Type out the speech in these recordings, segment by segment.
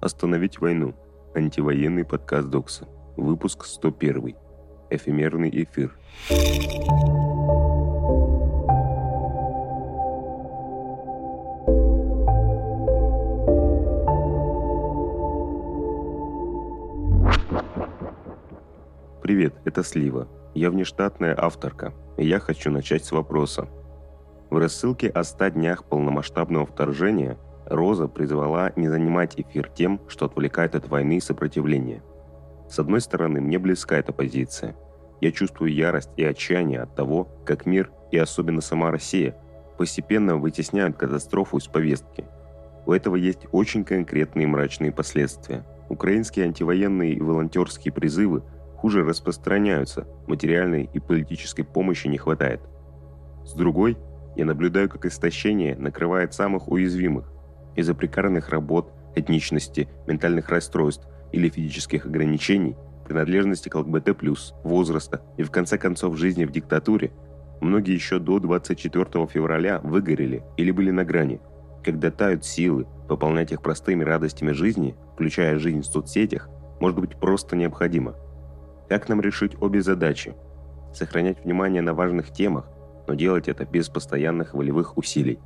Остановить войну. Антивоенный подкаст Докса. Выпуск 101. Эфемерный эфир. Привет, это Слива. Я внештатная авторка, и я хочу начать с вопроса. В рассылке о 100 днях полномасштабного вторжения Роза призвала не занимать эфир тем, что отвлекает от войны и сопротивления. С одной стороны, мне близка эта позиция. Я чувствую ярость и отчаяние от того, как мир и особенно сама Россия постепенно вытесняют катастрофу из повестки. У этого есть очень конкретные мрачные последствия. Украинские антивоенные и волонтерские призывы хуже распространяются, материальной и политической помощи не хватает. С другой, я наблюдаю, как истощение накрывает самых уязвимых, из-за прекарных работ, этничности, ментальных расстройств или физических ограничений, принадлежности к ЛГБТ+, возраста и в конце концов жизни в диктатуре, многие еще до 24 февраля выгорели или были на грани, когда тают силы, пополнять их простыми радостями жизни, включая жизнь в соцсетях, может быть просто необходимо. Как нам решить обе задачи? Сохранять внимание на важных темах, но делать это без постоянных волевых усилий.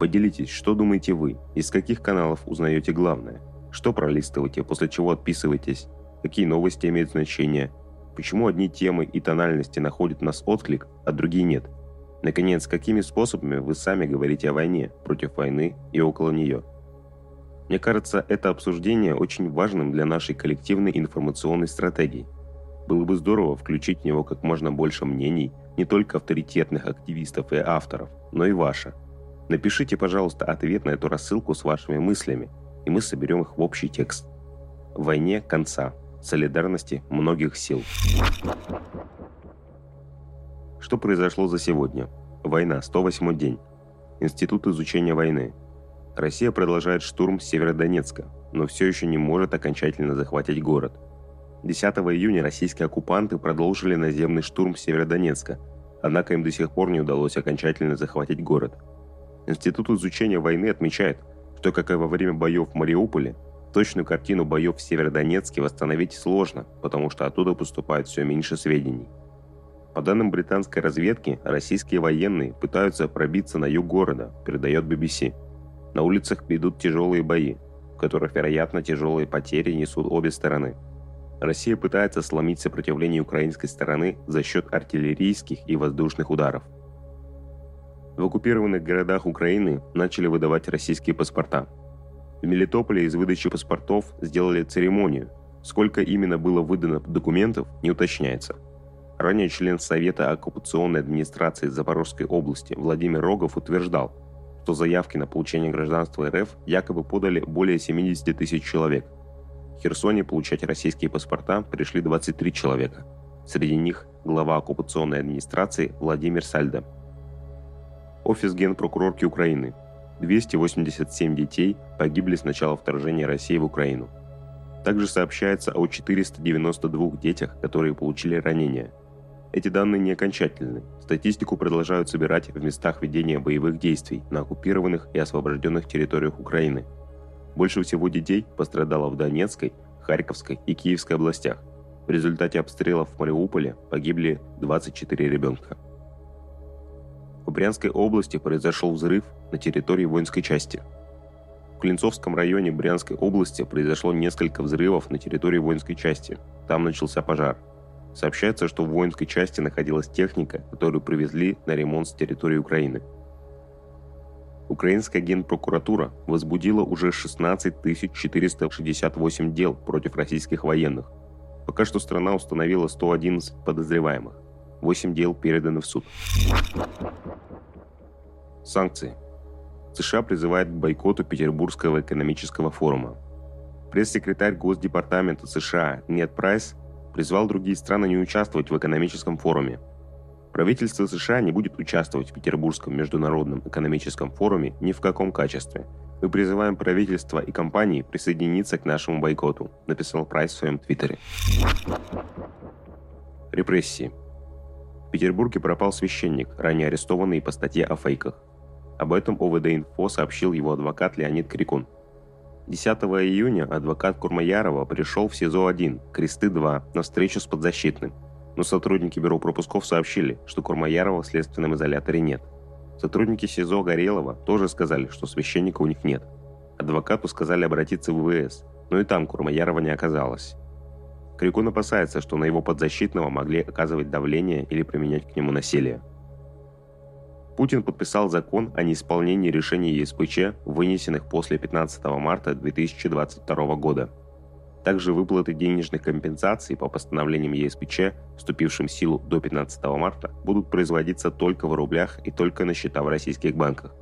Поделитесь, что думаете вы, из каких каналов узнаете главное, что пролистываете, после чего отписываетесь, какие новости имеют значение, почему одни темы и тональности находят нас отклик, а другие нет. Наконец, какими способами вы сами говорите о войне, против войны и около нее. Мне кажется, это обсуждение очень важным для нашей коллективной информационной стратегии. Было бы здорово включить в него как можно больше мнений не только авторитетных активистов и авторов, но и ваше – Напишите, пожалуйста, ответ на эту рассылку с вашими мыслями, и мы соберем их в общий текст. Войне конца. Солидарности многих сил. Что произошло за сегодня? Война, 108 день. Институт изучения войны. Россия продолжает штурм Северодонецка, но все еще не может окончательно захватить город. 10 июня российские оккупанты продолжили наземный штурм Северодонецка, однако им до сих пор не удалось окончательно захватить город – Институт изучения войны отмечает, что, как и во время боев в Мариуполе, точную картину боев в Северодонецке восстановить сложно, потому что оттуда поступает все меньше сведений. По данным британской разведки, российские военные пытаются пробиться на юг города, передает BBC. На улицах идут тяжелые бои, в которых, вероятно, тяжелые потери несут обе стороны. Россия пытается сломить сопротивление украинской стороны за счет артиллерийских и воздушных ударов – в оккупированных городах Украины начали выдавать российские паспорта. В Мелитополе из выдачи паспортов сделали церемонию. Сколько именно было выдано документов, не уточняется. Ранее член Совета оккупационной администрации Запорожской области Владимир Рогов утверждал, что заявки на получение гражданства РФ якобы подали более 70 тысяч человек. В Херсоне получать российские паспорта пришли 23 человека. Среди них глава оккупационной администрации Владимир Сальдо – Офис Генпрокурорки Украины. 287 детей погибли с начала вторжения России в Украину. Также сообщается о 492 детях, которые получили ранения. Эти данные не окончательны. Статистику продолжают собирать в местах ведения боевых действий на оккупированных и освобожденных территориях Украины. Больше всего детей пострадало в Донецкой, Харьковской и Киевской областях. В результате обстрелов в Мариуполе погибли 24 ребенка. В Брянской области произошел взрыв на территории воинской части. В Клинцовском районе Брянской области произошло несколько взрывов на территории воинской части. Там начался пожар. Сообщается, что в воинской части находилась техника, которую привезли на ремонт с территории Украины. Украинская генпрокуратура возбудила уже 16 468 дел против российских военных. Пока что страна установила 111 подозреваемых. 8 дел переданы в суд. Санкции. США призывает к бойкоту Петербургского экономического форума. Пресс-секретарь Госдепартамента США Нед Прайс призвал другие страны не участвовать в экономическом форуме. Правительство США не будет участвовать в Петербургском международном экономическом форуме ни в каком качестве. Мы призываем правительство и компании присоединиться к нашему бойкоту, написал Прайс в своем твиттере. Репрессии. В Петербурге пропал священник, ранее арестованный по статье о фейках. Об этом ОВД-инфо сообщил его адвокат Леонид Крикун. 10 июня адвокат Курмаярова пришел в СИЗО-1, Кресты-2, на встречу с подзащитным. Но сотрудники бюро пропусков сообщили, что Курмаярова в следственном изоляторе нет. Сотрудники СИЗО Горелого тоже сказали, что священника у них нет. Адвокату сказали обратиться в ВВС, но и там Курмаярова не оказалось. Крикун опасается, что на его подзащитного могли оказывать давление или применять к нему насилие. Путин подписал закон о неисполнении решений ЕСПЧ, вынесенных после 15 марта 2022 года. Также выплаты денежных компенсаций по постановлениям ЕСПЧ, вступившим в силу до 15 марта, будут производиться только в рублях и только на счета в российских банках.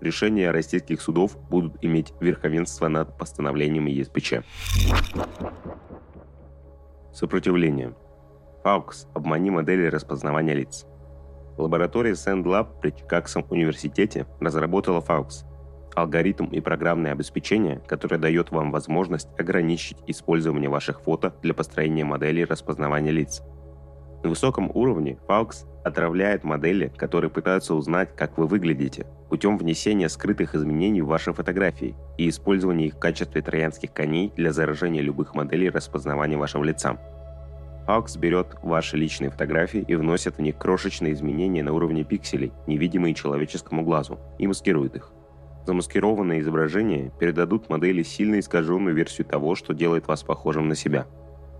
Решения российских судов будут иметь верховенство над постановлением ЕСПЧ. Сопротивление. Fawkes. Обмани модели распознавания лиц. Лаборатория SAND Lab при Чикагском университете разработала Fawkes – алгоритм и программное обеспечение, которое дает вам возможность ограничить использование ваших фото для построения моделей распознавания лиц. На высоком уровне Fawkes отравляет модели, которые пытаются узнать, как вы выглядите, путем внесения скрытых изменений в ваши фотографии и использования их в качестве троянских коней для заражения любых моделей распознавания вашего лица. Hawks берет ваши личные фотографии и вносит в них крошечные изменения на уровне пикселей, невидимые человеческому глазу, и маскирует их. Замаскированные изображения передадут модели сильно искаженную версию того, что делает вас похожим на себя.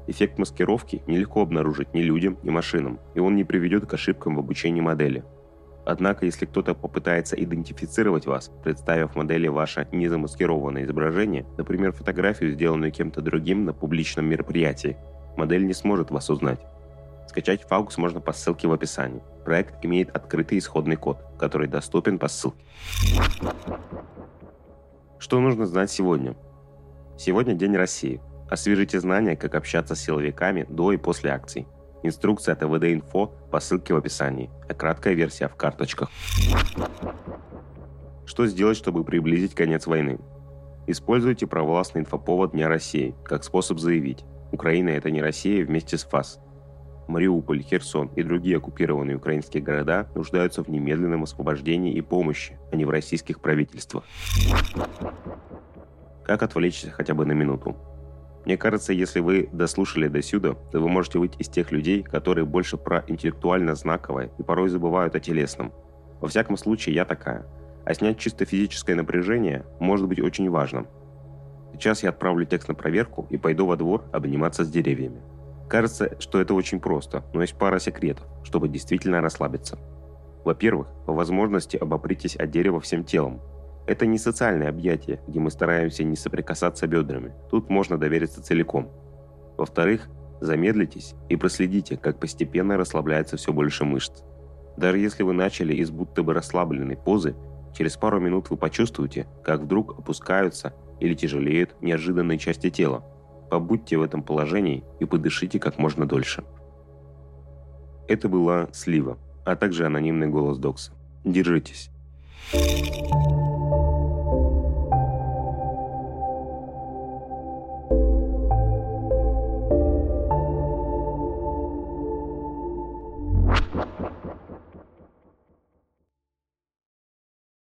Эффект маскировки нелегко обнаружить ни людям, ни машинам, и он не приведет к ошибкам в обучении модели. Однако, если кто-то попытается идентифицировать вас, представив модели ваше незамаскированное изображение, например, фотографию, сделанную кем-то другим на публичном мероприятии, модель не сможет вас узнать. Скачать Faux можно по ссылке в описании. Проект имеет открытый исходный код, который доступен по ссылке. Что нужно знать сегодня? Сегодня День России. Освежите знания, как общаться с силовиками до и после акций. Инструкция от ТВД Инфо по ссылке в описании, а краткая версия в карточках. Что сделать, чтобы приблизить конец войны? Используйте провластный инфоповод Дня России как способ заявить Украина – это не Россия вместе с ФАС. Мариуполь, Херсон и другие оккупированные украинские города нуждаются в немедленном освобождении и помощи, а не в российских правительствах. Как отвлечься хотя бы на минуту? Мне кажется, если вы дослушали до сюда, то вы можете быть из тех людей, которые больше про интеллектуально знаковое и порой забывают о телесном. Во всяком случае, я такая. А снять чисто физическое напряжение может быть очень важным – Сейчас я отправлю текст на проверку и пойду во двор обниматься с деревьями. Кажется, что это очень просто, но есть пара секретов, чтобы действительно расслабиться. Во-первых, по возможности обопритесь от дерева всем телом. Это не социальное объятие, где мы стараемся не соприкасаться бедрами. Тут можно довериться целиком. Во-вторых, замедлитесь и проследите, как постепенно расслабляется все больше мышц. Даже если вы начали из будто бы расслабленной позы, через пару минут вы почувствуете, как вдруг опускаются или тяжелеют неожиданные части тела. Побудьте в этом положении и подышите как можно дольше. Это была Слива, а также анонимный голос Докса. Держитесь.